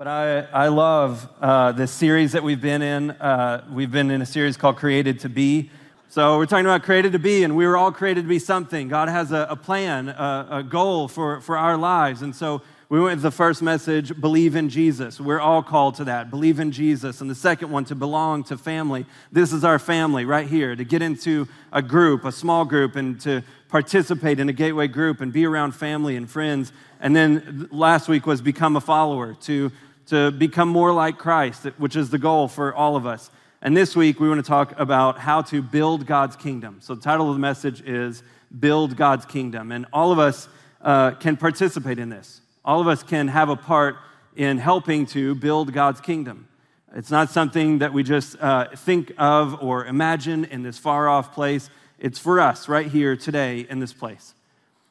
But I, I love uh, this series that we've been in. Uh, we've been in a series called Created to Be. So we're talking about created to be, and we were all created to be something. God has a, a plan, a, a, goal for, for our lives. And so we went with the first message, believe in Jesus. We're all called to that, believe in Jesus. And the second one, to belong to family. This is our family right here, to get into a group, a small group, and to participate in a gateway group and be around family and friends. And then last week was become a follower, to to become more like Christ, which is the goal for all of us. And this week, we want to talk about how to build God's kingdom. So, the title of the message is Build God's Kingdom. And all of us uh, can participate in this. All of us can have a part in helping to build God's kingdom. It's not something that we just uh, think of or imagine in this far off place. It's for us right here today in this place.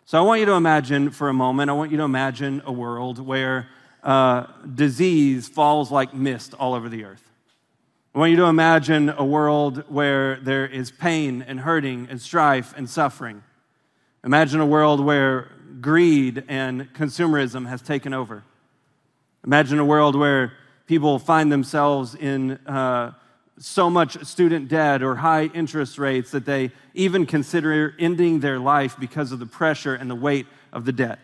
So, I want you to imagine for a moment, I want you to imagine a world where uh, disease falls like mist all over the earth. I want you to imagine a world where there is pain and hurting and strife and suffering. Imagine a world where greed and consumerism has taken over. Imagine a world where people find themselves in uh, so much student debt or high interest rates that they even consider ending their life because of the pressure and the weight of the debt.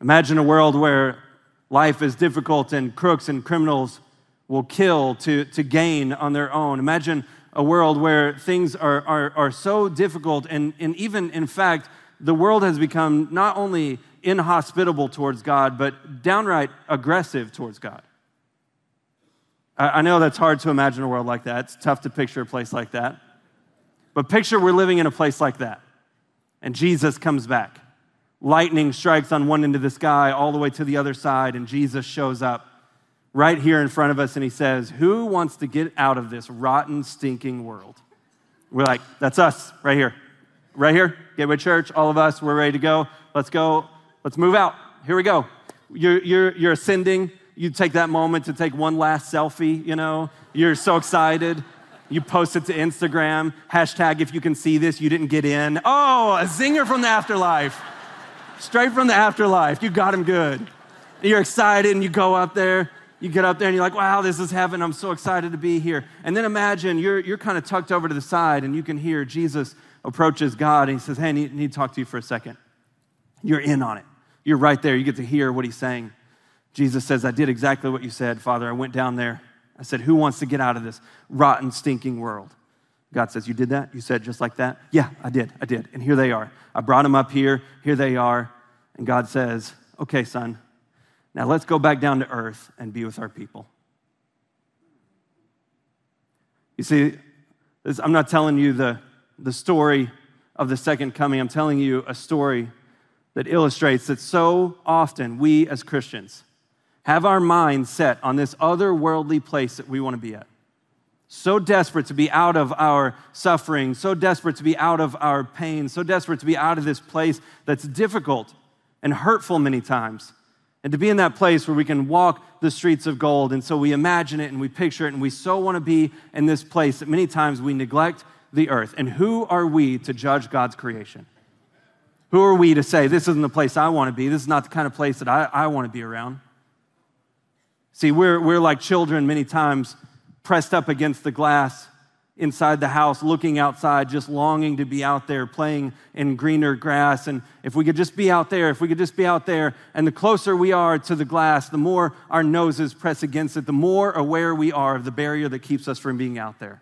Imagine a world where life is difficult and crooks and criminals will kill to, to gain on their own. Imagine a world where things are, are, are so difficult, and, and even, in fact, the world has become not only inhospitable towards God, but downright aggressive towards God. I, I know that's hard to imagine a world like that. It's tough to picture a place like that. But picture we're living in a place like that, and Jesus comes back lightning strikes on one end of the sky all the way to the other side, and Jesus shows up right here in front of us and he says, Who wants to get out of this rotten, stinking world? We're like, That's us right here. Right here, Gateway Church, all of us, we're ready to go. Let's go. Let's move out. Here we go. You're, you're, you're ascending. You take that moment to take one last selfie, you know? You're so excited. You post it to Instagram. Hashtag, if you can see this, you didn't get in. Oh, a zinger from the afterlife straight from the afterlife. You got him good. You're excited and you go up there. You get up there and you're like, wow, this is heaven. I'm so excited to be here. And then imagine you're, you're kind of tucked over to the side and you can hear Jesus approaches God and he says, hey, I need, need to talk to you for a second. You're in on it. You're right there. You get to hear what he's saying. Jesus says, I did exactly what you said, Father. I went down there. I said, Who wants to get out of this rotten, stinking world? God says, You did that? You said just like that? Yeah, I did. I did. And here they are. I brought them up here. Here they are. And God says, Okay, son, now let's go back down to earth and be with our people. You see, this, I'm not telling you the, the story of the second coming, I'm telling you a story that illustrates that so often we as Christians have our minds set on this otherworldly place that we want to be at so desperate to be out of our suffering, so desperate to be out of our pain, so desperate to be out of this place that's difficult and hurtful many times. And to be in that place where we can walk the streets of gold. And so we imagine it and we picture it, and we so want to be in this place that many times we neglect the earth. And who are we to judge God's creation? Who are we to say, this isn't the place I want to be? This is not the kind of place that I, I want to be around? See, we're, we're like children many times pressed up against the glass inside the house, looking outside, just longing to be out there playing in greener grass. And if we could just be out there, if we could just be out there, and the closer we are to the glass, the more our noses press against it, the more aware we are of the barrier that keeps us from being out there.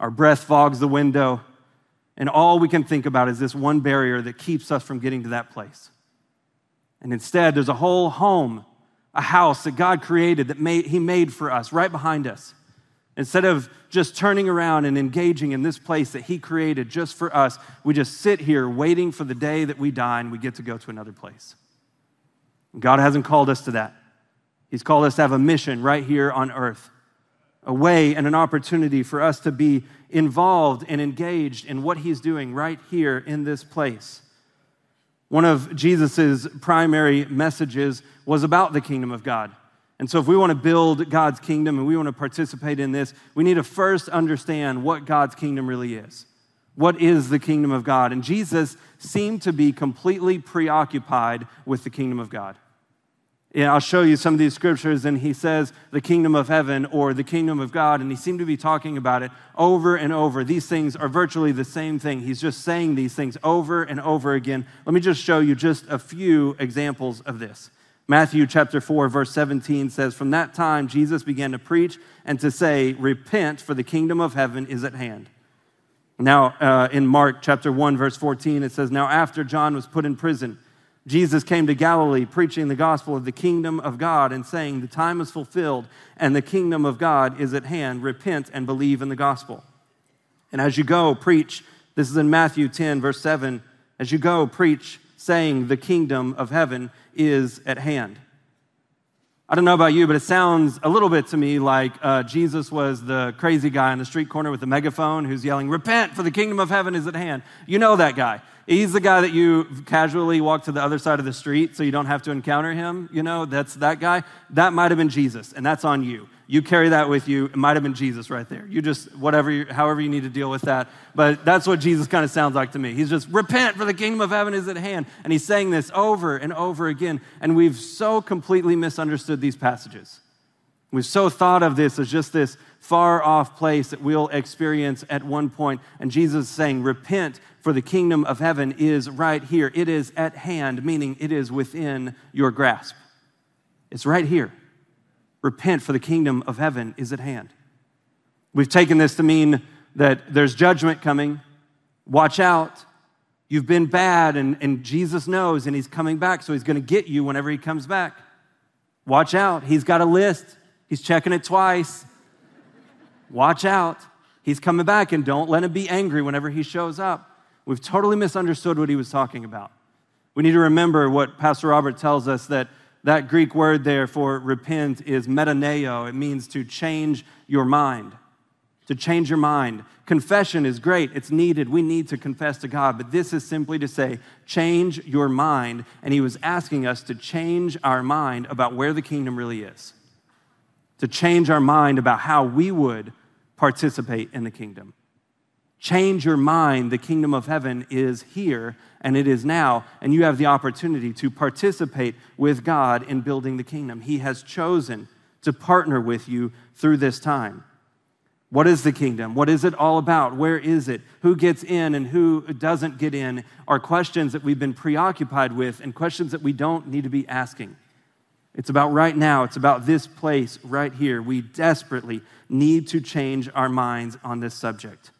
Our breath fogs the window, and all we can think about is this one barrier that keeps us from getting to that place. And instead, there's a whole home, a house that God created that made, He made for us right behind us. Instead of just turning around and engaging in this place that He created just for us, we just sit here waiting for the day that we die and we get to go to another place. God hasn't called us to that. He's called us to have a mission right here on earth, a way and an opportunity for us to be involved and engaged in what He's doing right here in this place. One of Jesus' primary messages was about the kingdom of God. And so, if we want to build God's kingdom and we want to participate in this, we need to first understand what God's kingdom really is. What is the kingdom of God? And Jesus seemed to be completely preoccupied with the kingdom of God. Yeah, I'll show you some of these scriptures, and he says the kingdom of heaven or the kingdom of God, and he seemed to be talking about it over and over. These things are virtually the same thing. He's just saying these things over and over again. Let me just show you just a few examples of this. Matthew chapter 4, verse 17 says, From that time, Jesus began to preach and to say, Repent, for the kingdom of heaven is at hand. Now, uh, in Mark chapter 1, verse 14, it says, Now after John was put in prison, Jesus came to Galilee preaching the gospel of the kingdom of God and saying, The time is fulfilled and the kingdom of God is at hand. Repent and believe in the gospel. And as you go, preach. This is in Matthew 10, verse 7. As you go, preach, saying, The kingdom of heaven is at hand. I don't know about you, but it sounds a little bit to me like uh, Jesus was the crazy guy on the street corner with the megaphone who's yelling, Repent, for the kingdom of heaven is at hand. You know that guy. He's the guy that you casually walk to the other side of the street so you don't have to encounter him. You know, that's that guy. That might have been Jesus, and that's on you. You carry that with you. It might have been Jesus right there. You just, whatever, you, however you need to deal with that. But that's what Jesus kind of sounds like to me. He's just, repent, for the kingdom of heaven is at hand. And he's saying this over and over again. And we've so completely misunderstood these passages. We've so thought of this as just this far off place that we'll experience at one point. And Jesus is saying, Repent, for the kingdom of heaven is right here. It is at hand, meaning it is within your grasp. It's right here. Repent, for the kingdom of heaven is at hand. We've taken this to mean that there's judgment coming. Watch out. You've been bad, and, and Jesus knows, and He's coming back, so He's going to get you whenever He comes back. Watch out. He's got a list, He's checking it twice. Watch out. He's coming back, and don't let Him be angry whenever He shows up. We've totally misunderstood what he was talking about. We need to remember what Pastor Robert tells us that that Greek word there for repent is metaneo. It means to change your mind. To change your mind. Confession is great, it's needed. We need to confess to God, but this is simply to say, change your mind. And he was asking us to change our mind about where the kingdom really is, to change our mind about how we would participate in the kingdom. Change your mind. The kingdom of heaven is here and it is now, and you have the opportunity to participate with God in building the kingdom. He has chosen to partner with you through this time. What is the kingdom? What is it all about? Where is it? Who gets in and who doesn't get in are questions that we've been preoccupied with and questions that we don't need to be asking. It's about right now, it's about this place right here. We desperately need to change our minds on this subject.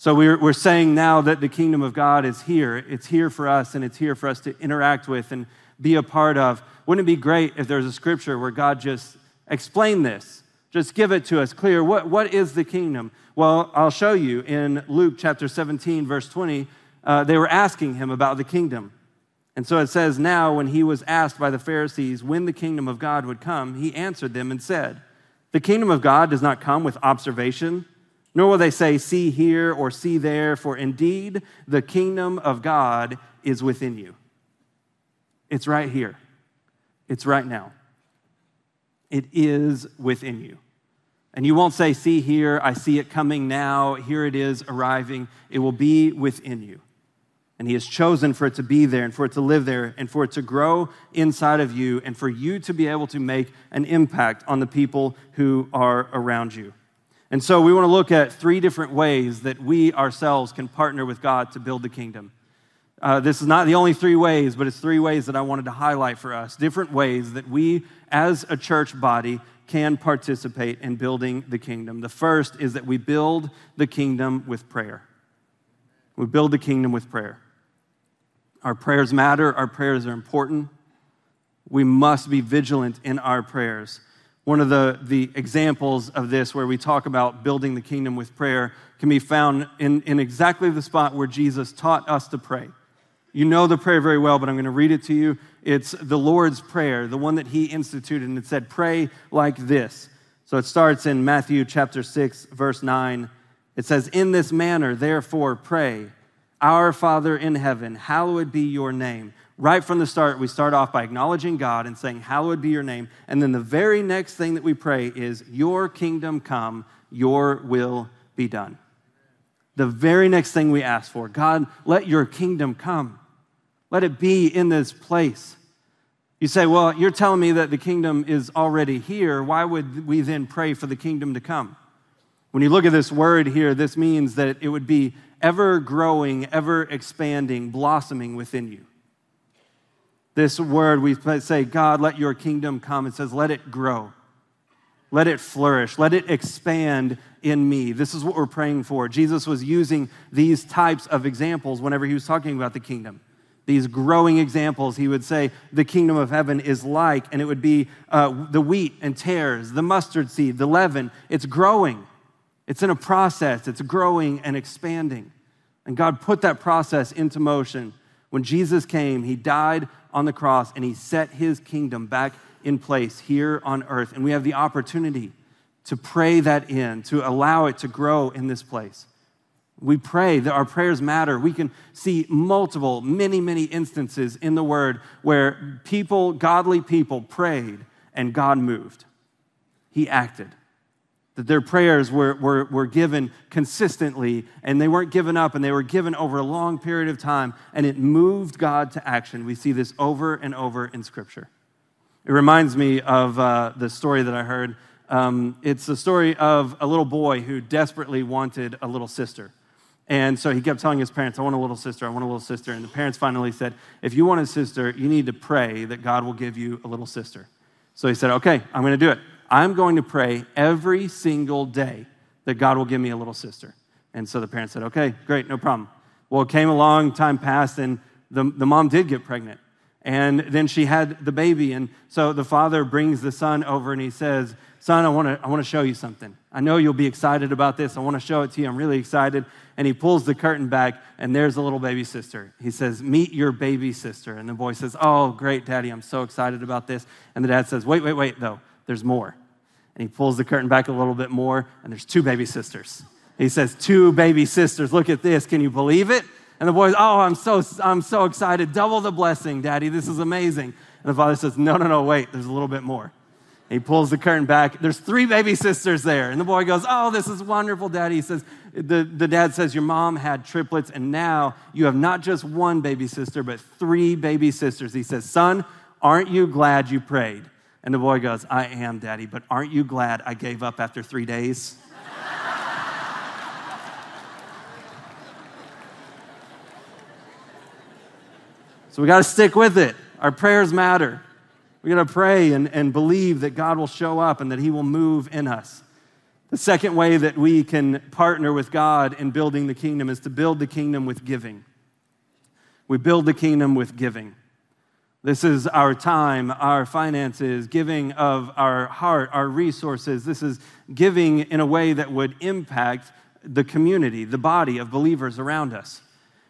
So we're, we're saying now that the kingdom of God is here. It's here for us, and it's here for us to interact with and be a part of. Wouldn't it be great if there's a scripture where God just explained this? Just give it to us clear. What, what is the kingdom? Well, I'll show you in Luke chapter 17, verse 20. Uh, they were asking him about the kingdom. And so it says, Now, when he was asked by the Pharisees when the kingdom of God would come, he answered them and said, The kingdom of God does not come with observation nor will they say, See here or see there, for indeed the kingdom of God is within you. It's right here, it's right now. It is within you. And you won't say, See here, I see it coming now, here it is arriving. It will be within you. And He has chosen for it to be there and for it to live there and for it to grow inside of you and for you to be able to make an impact on the people who are around you. And so we want to look at three different ways that we ourselves can partner with God to build the kingdom. Uh, this is not the only three ways, but it's three ways that I wanted to highlight for us. Different ways that we, as a church body, can participate in building the kingdom. The first is that we build the kingdom with prayer. We build the kingdom with prayer. Our prayers matter, our prayers are important. We must be vigilant in our prayers. One of the, the examples of this, where we talk about building the kingdom with prayer, can be found in, in exactly the spot where Jesus taught us to pray. You know the prayer very well, but I'm going to read it to you. It's the Lord's Prayer, the one that He instituted, and it said, Pray like this. So it starts in Matthew chapter 6, verse 9. It says, In this manner, therefore, pray, Our Father in heaven, hallowed be your name right from the start, we start off by acknowledging God and saying, Hallowed be your name. And then the very next thing that we pray is, Your kingdom come, your will be done. The very next thing we ask for, God, let your kingdom come. Let it be in this place. You say, well, you're telling me that the kingdom is already here. Why would we then pray for the kingdom to come? When you look at this word here, this means that it would be ever growing, ever expanding, blossoming within you. This word, we say, God, let your kingdom come. It says, let it grow, let it flourish, let it expand in me. This is what we're praying for. Jesus was using these types of examples whenever he was talking about the kingdom. These growing examples, he would say, the kingdom of heaven is like, and it would be uh, the wheat and tares, the mustard seed, the leaven. It's growing. It's in a process, it's growing and expanding. And God put that process into motion. When Jesus came, he died on the cross and he set his kingdom back in place here on earth. And we have the opportunity to pray that in, to allow it to grow in this place. We pray that our prayers matter. We can see multiple, many, many instances in the Word where people, godly people, prayed and God moved. He acted that their prayers were, were, were given consistently and they weren't given up and they were given over a long period of time and it moved God to action. We see this over and over in Scripture. It reminds me of uh, the story that I heard. Um, it's the story of a little boy who desperately wanted a little sister. And so he kept telling his parents, I want a little sister, I want a little sister. And the parents finally said, If you want a sister, you need to pray that God will give you a little sister. So he said, Okay, I'm going to do it. I'm going to pray every single day that God will give me a little sister. And so the parents said, okay, great, no problem. Well, it came along, time passed, and the, the mom did get pregnant. And then she had the baby. And so the father brings the son over and he says, Son, I want to I want to show you something. I know you'll be excited about this. I want to show it to you. I'm really excited. And he pulls the curtain back, and there's a little baby sister. He says, Meet your baby sister. And the boy says, Oh, great, daddy. I'm so excited about this. And the dad says, Wait, wait, wait, though there's more. And he pulls the curtain back a little bit more, and there's two baby sisters. He says, Two baby sisters. Look at this. Can you believe it? And the boys, Oh, I'm so, I'm so excited. Double the blessing, Daddy. This is amazing. And the father says, No, no, no, wait. There's a little bit more. And he pulls the curtain back. There's three baby sisters there. And the boy goes, Oh, this is wonderful, Daddy. He says, the, the dad says, Your mom had triplets, and now you have not just one baby sister, but three baby sisters. He says, Son, aren't you glad you prayed? And the boy goes, I am, Daddy, but aren't you glad I gave up after three days? so we got to stick with it. Our prayers matter. We got to pray and, and believe that God will show up and that He will move in us. The second way that we can partner with God in building the kingdom is to build the kingdom with giving. We build the kingdom with giving. This is our time, our finances, giving of our heart, our resources. This is giving in a way that would impact the community, the body of believers around us.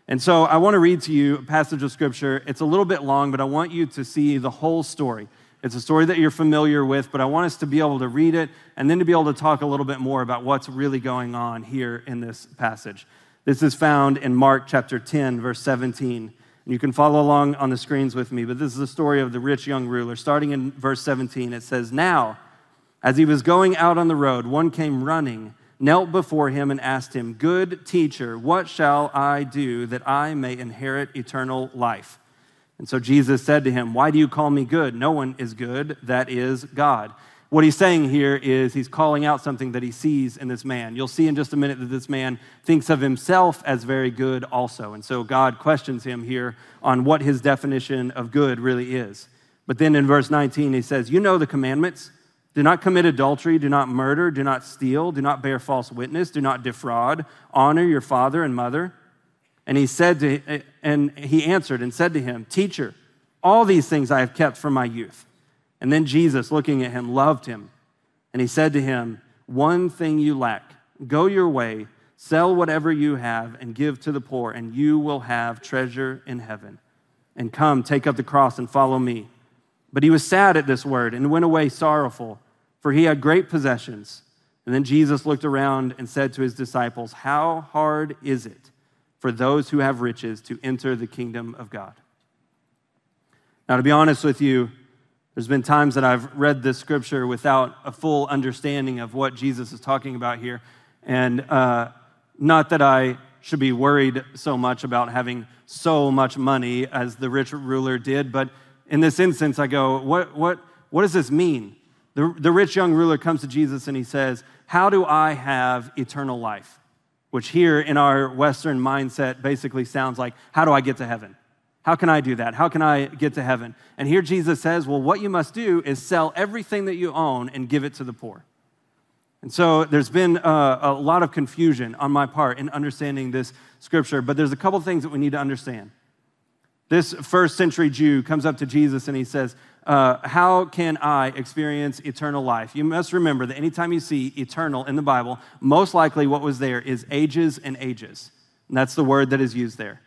And so I want to read to you a passage of scripture. It's a little bit long, but I want you to see the whole story. It's a story that you're familiar with, but I want us to be able to read it and then to be able to talk a little bit more about what's really going on here in this passage. This is found in Mark chapter 10, verse 17. You can follow along on the screens with me, but this is the story of the rich young ruler. Starting in verse 17, it says, Now, as he was going out on the road, one came running, knelt before him, and asked him, Good teacher, what shall I do that I may inherit eternal life? And so Jesus said to him, Why do you call me good? No one is good, that is God. What he's saying here is he's calling out something that he sees in this man. You'll see in just a minute that this man thinks of himself as very good also. And so God questions him here on what his definition of good really is. But then in verse 19, he says, You know the commandments. Do not commit adultery, do not murder, do not steal, do not bear false witness, do not defraud, honor your father and mother. And he said to and he answered and said to him, Teacher, all these things I have kept from my youth. And then Jesus, looking at him, loved him. And he said to him, One thing you lack. Go your way, sell whatever you have, and give to the poor, and you will have treasure in heaven. And come, take up the cross and follow me. But he was sad at this word and went away sorrowful, for he had great possessions. And then Jesus looked around and said to his disciples, How hard is it for those who have riches to enter the kingdom of God? Now, to be honest with you, there's been times that I've read this scripture without a full understanding of what Jesus is talking about here. And uh, not that I should be worried so much about having so much money as the rich ruler did, but in this instance, I go, what, what, what does this mean? The, the rich young ruler comes to Jesus and he says, How do I have eternal life? Which here in our Western mindset basically sounds like, How do I get to heaven? How can I do that? How can I get to heaven? And here Jesus says, Well, what you must do is sell everything that you own and give it to the poor. And so there's been a, a lot of confusion on my part in understanding this scripture, but there's a couple things that we need to understand. This first century Jew comes up to Jesus and he says, uh, How can I experience eternal life? You must remember that anytime you see eternal in the Bible, most likely what was there is ages and ages. And that's the word that is used there.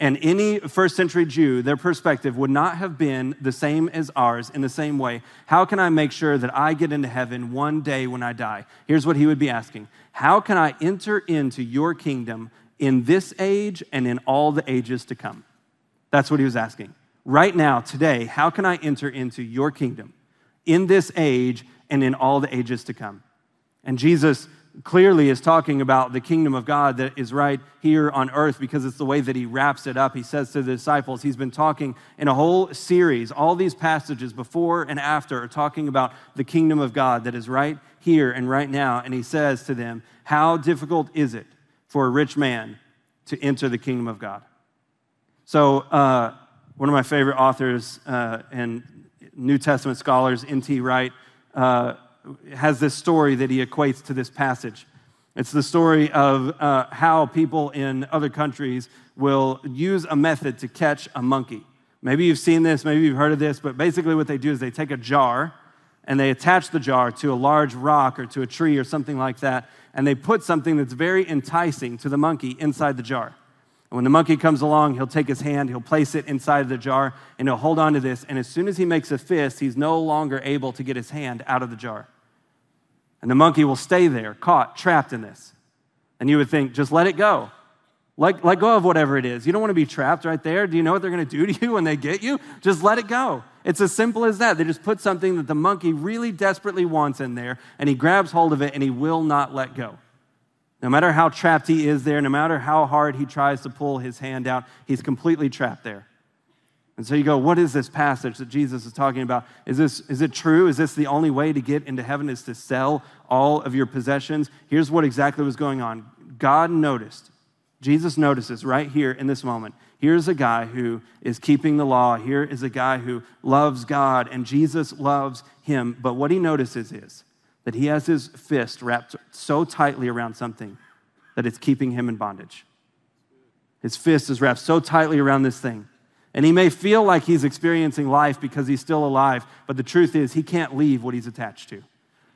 And any first century Jew, their perspective would not have been the same as ours in the same way. How can I make sure that I get into heaven one day when I die? Here's what he would be asking How can I enter into your kingdom in this age and in all the ages to come? That's what he was asking. Right now, today, how can I enter into your kingdom in this age and in all the ages to come? And Jesus clearly is talking about the kingdom of God that is right here on earth because it's the way that he wraps it up. He says to the disciples, he's been talking in a whole series, all these passages before and after are talking about the kingdom of God that is right here and right now. And he says to them, How difficult is it for a rich man to enter the kingdom of God? So, uh, one of my favorite authors uh, and New Testament scholars, N.T. Wright, uh, has this story that he equates to this passage. It's the story of uh, how people in other countries will use a method to catch a monkey. Maybe you've seen this, maybe you've heard of this, but basically what they do is they take a jar and they attach the jar to a large rock or to a tree or something like that, and they put something that's very enticing to the monkey inside the jar. And when the monkey comes along, he'll take his hand, he'll place it inside the jar, and he'll hold on to this. And as soon as he makes a fist, he's no longer able to get his hand out of the jar. And the monkey will stay there, caught, trapped in this. And you would think, just let it go. Let, let go of whatever it is. You don't want to be trapped right there. Do you know what they're going to do to you when they get you? Just let it go. It's as simple as that. They just put something that the monkey really desperately wants in there, and he grabs hold of it and he will not let go. No matter how trapped he is there, no matter how hard he tries to pull his hand out, he's completely trapped there. And so you go, what is this passage that Jesus is talking about? Is, this, is it true? Is this the only way to get into heaven is to sell all of your possessions? Here's what exactly was going on. God noticed, Jesus notices right here in this moment. Here's a guy who is keeping the law. Here is a guy who loves God, and Jesus loves him. But what he notices is that he has his fist wrapped so tightly around something that it's keeping him in bondage. His fist is wrapped so tightly around this thing. And he may feel like he's experiencing life because he's still alive, but the truth is, he can't leave what he's attached to.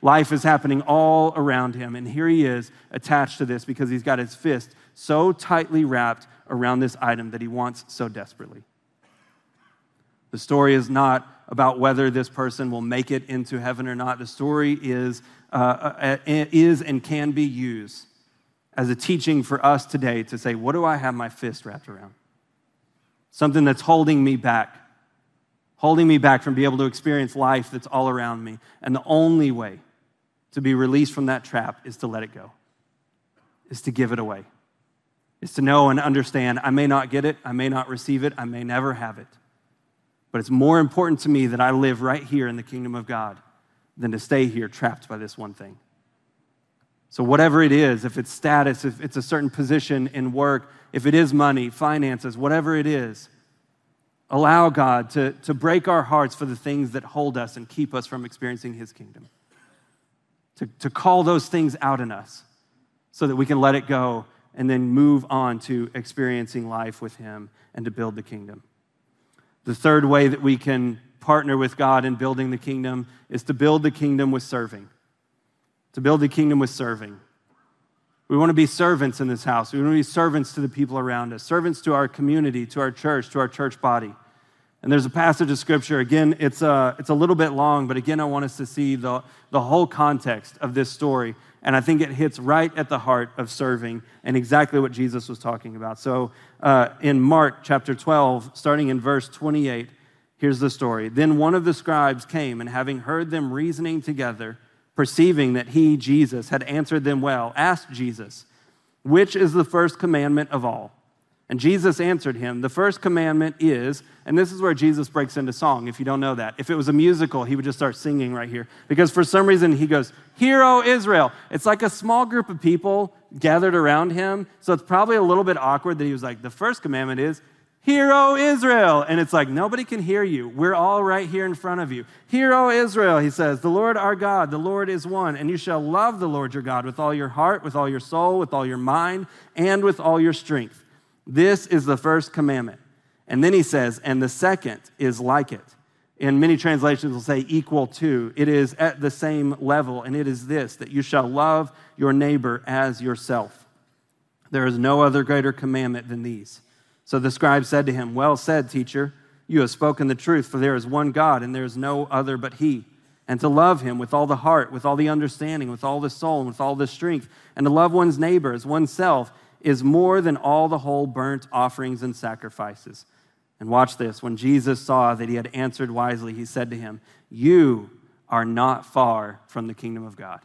Life is happening all around him, and here he is attached to this because he's got his fist so tightly wrapped around this item that he wants so desperately. The story is not about whether this person will make it into heaven or not. The story is, uh, uh, uh, is and can be used as a teaching for us today to say, what do I have my fist wrapped around? Something that's holding me back, holding me back from being able to experience life that's all around me. And the only way to be released from that trap is to let it go, is to give it away, is to know and understand I may not get it, I may not receive it, I may never have it. But it's more important to me that I live right here in the kingdom of God than to stay here trapped by this one thing. So, whatever it is, if it's status, if it's a certain position in work, if it is money, finances, whatever it is, allow God to, to break our hearts for the things that hold us and keep us from experiencing His kingdom. To, to call those things out in us so that we can let it go and then move on to experiencing life with Him and to build the kingdom. The third way that we can partner with God in building the kingdom is to build the kingdom with serving. To build the kingdom with serving. We want to be servants in this house. We want to be servants to the people around us, servants to our community, to our church, to our church body. And there's a passage of scripture. Again, it's a, it's a little bit long, but again, I want us to see the, the whole context of this story and I think it hits right at the heart of serving and exactly what Jesus was talking about. So uh, in Mark chapter 12, starting in verse 28, here's the story. Then one of the scribes came, and having heard them reasoning together, perceiving that he, Jesus, had answered them well, asked Jesus, Which is the first commandment of all? And Jesus answered him, The first commandment is, and this is where Jesus breaks into song, if you don't know that. If it was a musical, he would just start singing right here. Because for some reason, he goes, Hear, O Israel. It's like a small group of people gathered around him. So it's probably a little bit awkward that he was like, The first commandment is, Hear, O Israel. And it's like, nobody can hear you. We're all right here in front of you. Hear, O Israel, he says, The Lord our God, the Lord is one, and you shall love the Lord your God with all your heart, with all your soul, with all your mind, and with all your strength. This is the first commandment. And then he says, and the second is like it. In many translations will say equal to. It is at the same level, and it is this that you shall love your neighbor as yourself. There is no other greater commandment than these. So the scribe said to him, Well said, teacher, you have spoken the truth, for there is one God, and there is no other but He. And to love Him with all the heart, with all the understanding, with all the soul, and with all the strength, and to love one's neighbor as oneself is more than all the whole burnt offerings and sacrifices. And watch this when Jesus saw that he had answered wisely, he said to him, You are not far from the kingdom of God.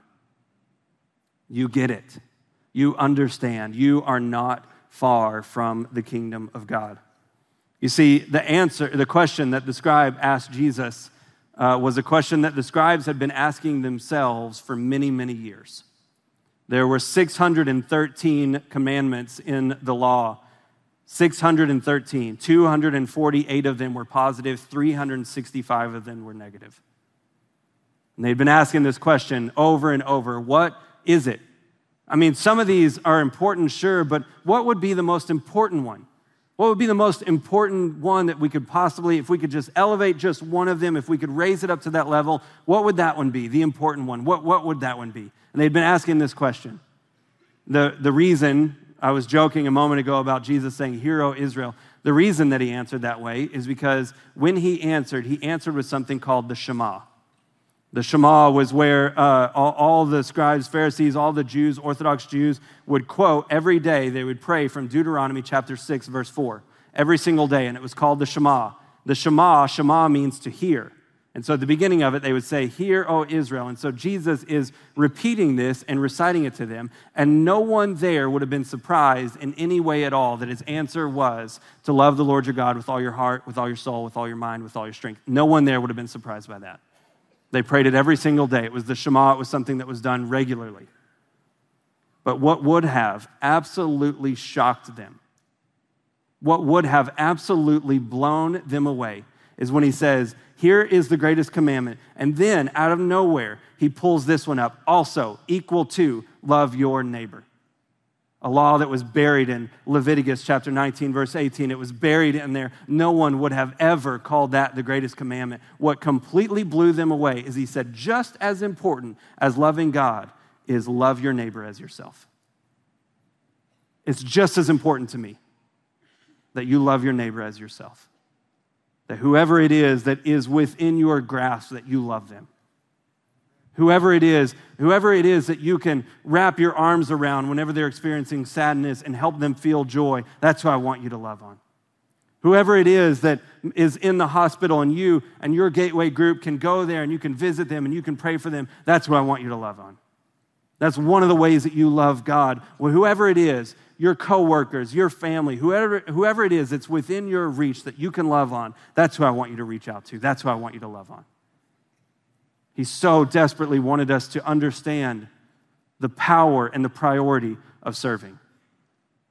You get it. You understand. You are not far from the kingdom of God. You see, the answer, the question that the scribe asked Jesus uh, was a question that the scribes had been asking themselves for many, many years. There were 613 commandments in the law. 613. 248 of them were positive, 365 of them were negative. And they'd been asking this question over and over what is it? I mean, some of these are important, sure, but what would be the most important one? What would be the most important one that we could possibly, if we could just elevate just one of them, if we could raise it up to that level, what would that one be? The important one. What, what would that one be? And they'd been asking this question. The, the reason, I was joking a moment ago about Jesus saying, Hear, O Israel. The reason that he answered that way is because when he answered, he answered with something called the Shema. The Shema was where uh, all, all, the scribes, Pharisees, all the Jews, Orthodox Jews would quote every day. They would pray from Deuteronomy chapter 6, verse 4, every single day, and it was called the Shema. The Shema, Shema means to hear. And so at the beginning of it, they would say, Hear, O Israel. And so Jesus is repeating this and reciting it to them. And no one there would have been surprised in any way at all that his answer was to love the Lord your God with all your heart, with all your soul, with all your mind, with all your strength. No one there would have been surprised by that. They prayed it every single day. It was the Shema, it was something that was done regularly. But what would have absolutely shocked them, what would have absolutely blown them away, is when he says, Here is the greatest commandment. And then out of nowhere, he pulls this one up also, equal to love your neighbor. A law that was buried in Leviticus chapter 19, verse 18. It was buried in there. No one would have ever called that the greatest commandment. What completely blew them away is he said, just as important as loving God is love your neighbor as yourself. It's just as important to me that you love your neighbor as yourself that whoever it is that is within your grasp, that you love them. Whoever it is, whoever it is that you can wrap your arms around whenever they're experiencing sadness and help them feel joy, that's who I want you to love on. Whoever it is that is in the hospital and you and your gateway group can go there and you can visit them and you can pray for them, that's who I want you to love on. That's one of the ways that you love God. Well, whoever it is, your coworkers, your family, whoever, whoever it is that's within your reach that you can love on, that's who I want you to reach out to. That's who I want you to love on. He so desperately wanted us to understand the power and the priority of serving.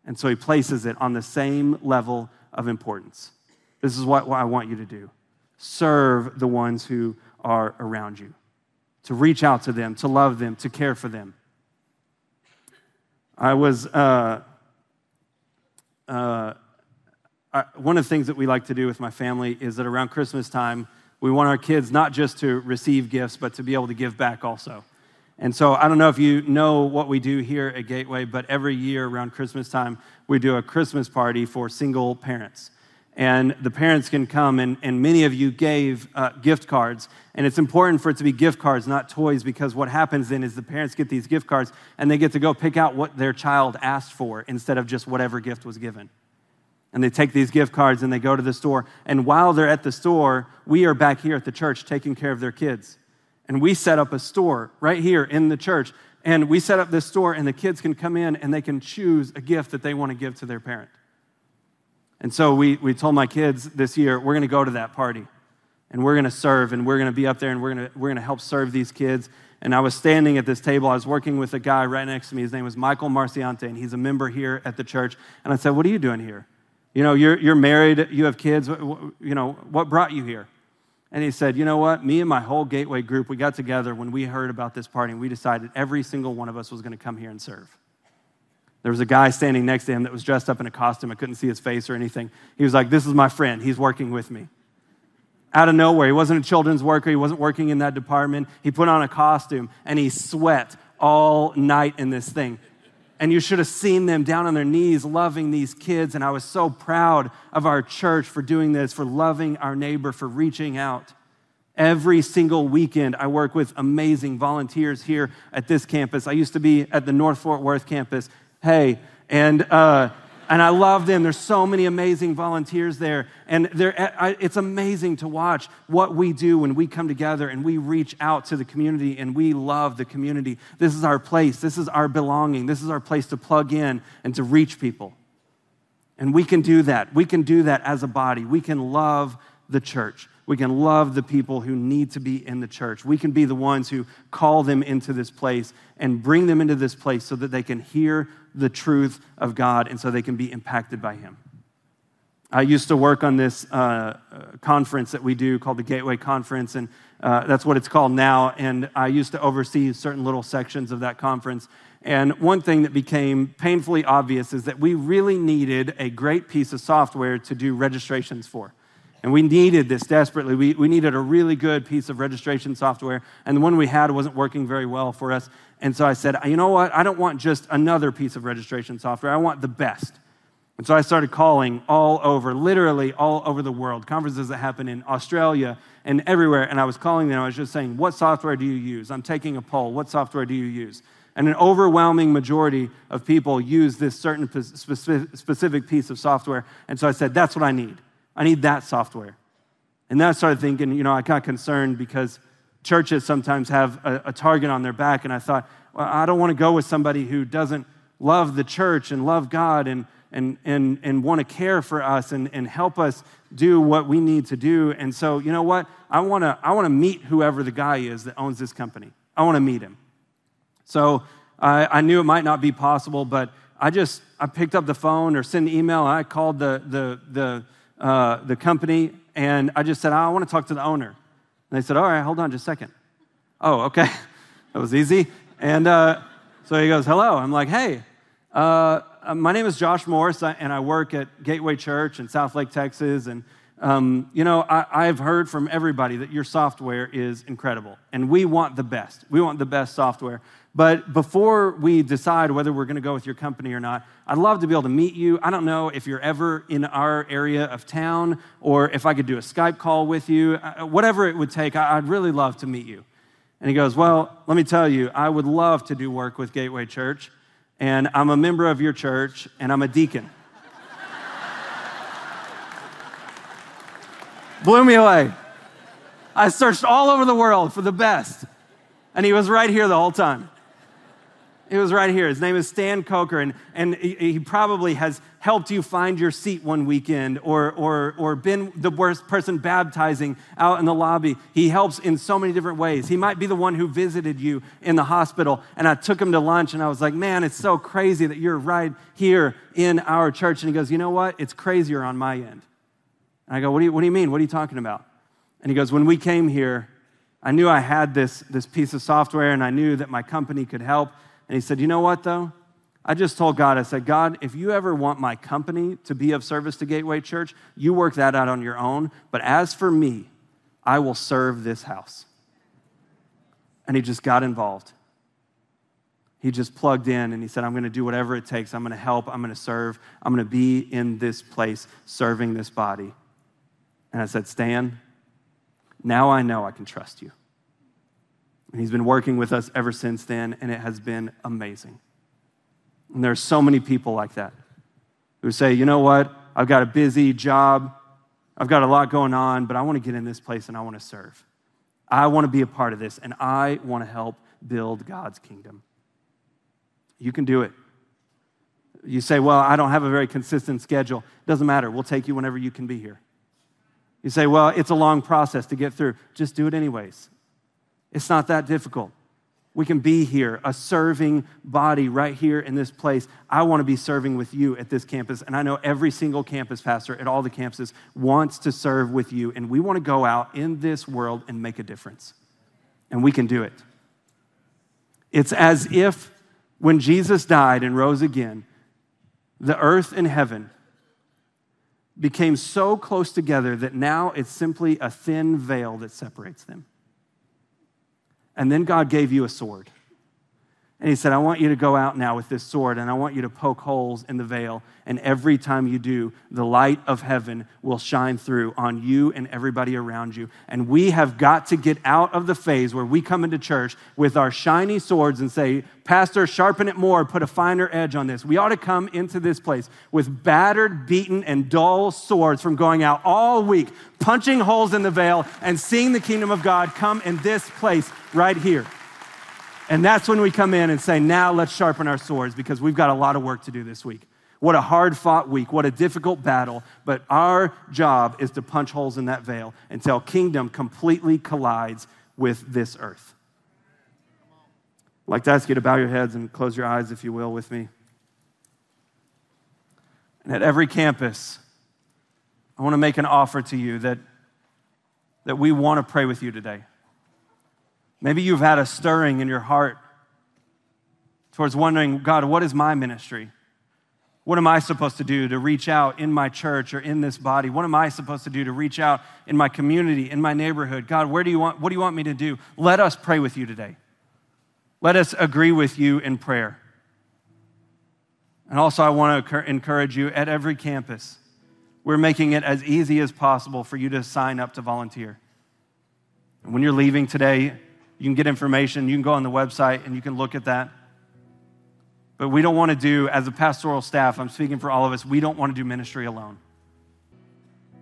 And so he places it on the same level of importance. This is what, what I want you to do serve the ones who are around you, to reach out to them, to love them, to care for them. I was uh, uh, I, one of the things that we like to do with my family is that around Christmas time, we want our kids not just to receive gifts, but to be able to give back also. And so I don't know if you know what we do here at Gateway, but every year around Christmas time, we do a Christmas party for single parents and the parents can come, and, and many of you gave uh, gift cards. And it's important for it to be gift cards, not toys, because what happens then is the parents get these gift cards and they get to go pick out what their child asked for instead of just whatever gift was given. And they take these gift cards and they go to the store. And while they're at the store, we are back here at the church taking care of their kids. And we set up a store right here in the church. And we set up this store, and the kids can come in and they can choose a gift that they want to give to their parent. And so we, we told my kids this year, we're going to go to that party and we're going to serve and we're going to be up there and we're going to, we're to help serve these kids. And I was standing at this table. I was working with a guy right next to me. His name was Michael Marciante, and he's a member here at the church. And I said, What are you doing here? You know, you're, you're married, you have kids. You know, what brought you here? And he said, You know what? Me and my whole Gateway group, we got together when we heard about this party, and we decided every single one of us was going to come here and serve. There was a guy standing next to him that was dressed up in a costume. I couldn't see his face or anything. He was like, This is my friend. He's working with me out of nowhere. He wasn't a children's worker, he wasn't working in that department. He put on a costume and he sweat all night in this thing. And you should have seen them down on their knees loving these kids. And I was so proud of our church for doing this, for loving our neighbor, for reaching out. Every single weekend, I work with amazing volunteers here at this campus. I used to be at the North Fort Worth campus. Hey, and uh, and I love them. There's so many amazing volunteers there. And it's amazing to watch what we do when we come together and we reach out to the community and we love the community. This is our place. This is our belonging. This is our place to plug in and to reach people. And we can do that. We can do that as a body. We can love the church. We can love the people who need to be in the church. We can be the ones who call them into this place and bring them into this place so that they can hear the truth of God and so they can be impacted by Him. I used to work on this uh, conference that we do called the Gateway Conference, and uh, that's what it's called now. And I used to oversee certain little sections of that conference. And one thing that became painfully obvious is that we really needed a great piece of software to do registrations for. And we needed this desperately. We, we needed a really good piece of registration software, and the one we had wasn't working very well for us. And so I said, you know what? I don't want just another piece of registration software. I want the best. And so I started calling all over, literally all over the world, conferences that happen in Australia and everywhere. And I was calling them. I was just saying, What software do you use? I'm taking a poll. What software do you use? And an overwhelming majority of people use this certain specific piece of software. And so I said, That's what I need. I need that software. And then I started thinking, you know, I got concerned because churches sometimes have a, a target on their back. And I thought, well, I don't want to go with somebody who doesn't love the church and love God and, and, and, and want to care for us and, and help us do what we need to do. And so, you know what? I want to I want to meet whoever the guy is that owns this company. I want to meet him. So I, I knew it might not be possible, but I just I picked up the phone or sent an email. I called the the the uh, the company, and I just said, I want to talk to the owner. And they said, All right, hold on just a second. Oh, okay. that was easy. And uh, so he goes, Hello. I'm like, Hey, uh, my name is Josh Morris, and I work at Gateway Church in Southlake, Texas. And, um, you know, I, I've heard from everybody that your software is incredible, and we want the best. We want the best software. But before we decide whether we're going to go with your company or not, I'd love to be able to meet you. I don't know if you're ever in our area of town or if I could do a Skype call with you, uh, whatever it would take. I'd really love to meet you. And he goes, Well, let me tell you, I would love to do work with Gateway Church, and I'm a member of your church, and I'm a deacon. Blew me away. I searched all over the world for the best, and he was right here the whole time. It was right here. His name is Stan Coker, and, and he probably has helped you find your seat one weekend or, or, or been the worst person baptizing out in the lobby. He helps in so many different ways. He might be the one who visited you in the hospital, and I took him to lunch, and I was like, man, it's so crazy that you're right here in our church. And he goes, you know what? It's crazier on my end. And I go, what do you, what do you mean? What are you talking about? And he goes, when we came here, I knew I had this, this piece of software, and I knew that my company could help. And he said, You know what, though? I just told God, I said, God, if you ever want my company to be of service to Gateway Church, you work that out on your own. But as for me, I will serve this house. And he just got involved. He just plugged in and he said, I'm going to do whatever it takes. I'm going to help. I'm going to serve. I'm going to be in this place serving this body. And I said, Stan, now I know I can trust you. And he's been working with us ever since then, and it has been amazing. And there are so many people like that who say, you know what? I've got a busy job, I've got a lot going on, but I want to get in this place and I want to serve. I want to be a part of this, and I want to help build God's kingdom. You can do it. You say, Well, I don't have a very consistent schedule. Doesn't matter. We'll take you whenever you can be here. You say, Well, it's a long process to get through. Just do it anyways. It's not that difficult. We can be here, a serving body right here in this place. I want to be serving with you at this campus. And I know every single campus pastor at all the campuses wants to serve with you. And we want to go out in this world and make a difference. And we can do it. It's as if when Jesus died and rose again, the earth and heaven became so close together that now it's simply a thin veil that separates them. And then God gave you a sword. And he said, I want you to go out now with this sword and I want you to poke holes in the veil. And every time you do, the light of heaven will shine through on you and everybody around you. And we have got to get out of the phase where we come into church with our shiny swords and say, Pastor, sharpen it more, put a finer edge on this. We ought to come into this place with battered, beaten, and dull swords from going out all week, punching holes in the veil and seeing the kingdom of God come in this place right here. And that's when we come in and say, now let's sharpen our swords because we've got a lot of work to do this week. What a hard fought week. What a difficult battle. But our job is to punch holes in that veil until kingdom completely collides with this earth. I'd like to ask you to bow your heads and close your eyes, if you will, with me. And at every campus, I want to make an offer to you that, that we want to pray with you today. Maybe you've had a stirring in your heart towards wondering, God, what is my ministry? What am I supposed to do to reach out in my church or in this body? What am I supposed to do to reach out in my community, in my neighborhood? God, where do you want, what do you want me to do? Let us pray with you today. Let us agree with you in prayer. And also, I want to encourage you at every campus, we're making it as easy as possible for you to sign up to volunteer. And when you're leaving today, you can get information. You can go on the website and you can look at that. But we don't want to do, as a pastoral staff, I'm speaking for all of us, we don't want to do ministry alone.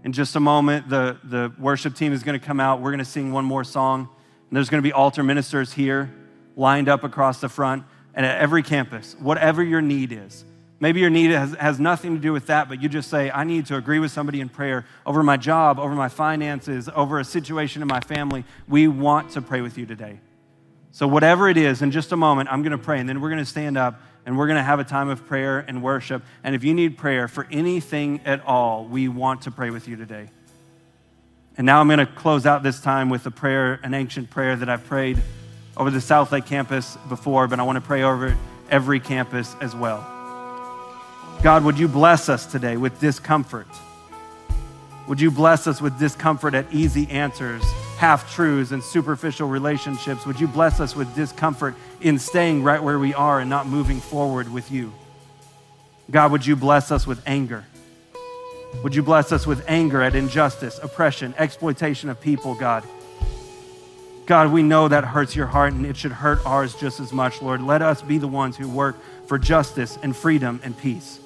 In just a moment, the, the worship team is going to come out. We're going to sing one more song. And there's going to be altar ministers here lined up across the front and at every campus, whatever your need is. Maybe your need has, has nothing to do with that, but you just say, I need to agree with somebody in prayer over my job, over my finances, over a situation in my family. We want to pray with you today. So, whatever it is, in just a moment, I'm going to pray, and then we're going to stand up and we're going to have a time of prayer and worship. And if you need prayer for anything at all, we want to pray with you today. And now I'm going to close out this time with a prayer, an ancient prayer that I've prayed over the Southlake campus before, but I want to pray over every campus as well. God, would you bless us today with discomfort? Would you bless us with discomfort at easy answers, half truths, and superficial relationships? Would you bless us with discomfort in staying right where we are and not moving forward with you? God, would you bless us with anger? Would you bless us with anger at injustice, oppression, exploitation of people, God? God, we know that hurts your heart and it should hurt ours just as much, Lord. Let us be the ones who work for justice and freedom and peace.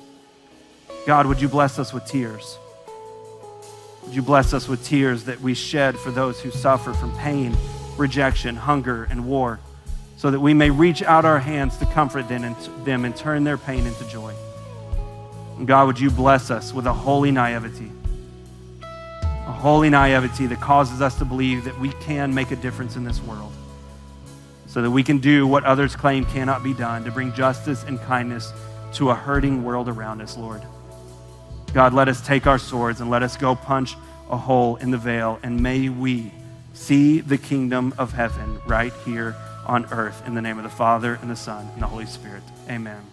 God, would you bless us with tears? Would you bless us with tears that we shed for those who suffer from pain, rejection, hunger, and war, so that we may reach out our hands to comfort them and, turn their pain into joy? And God, would you bless us with a holy naivety, a holy naivety that causes us to believe that we can make a difference in this world, so that we can do what others claim cannot be done to bring justice and kindness to a hurting world around us, Lord. God, let us take our swords and let us go punch a hole in the veil, and may we see the kingdom of heaven right here on earth in the name of the Father and the Son and the Holy Spirit. Amen.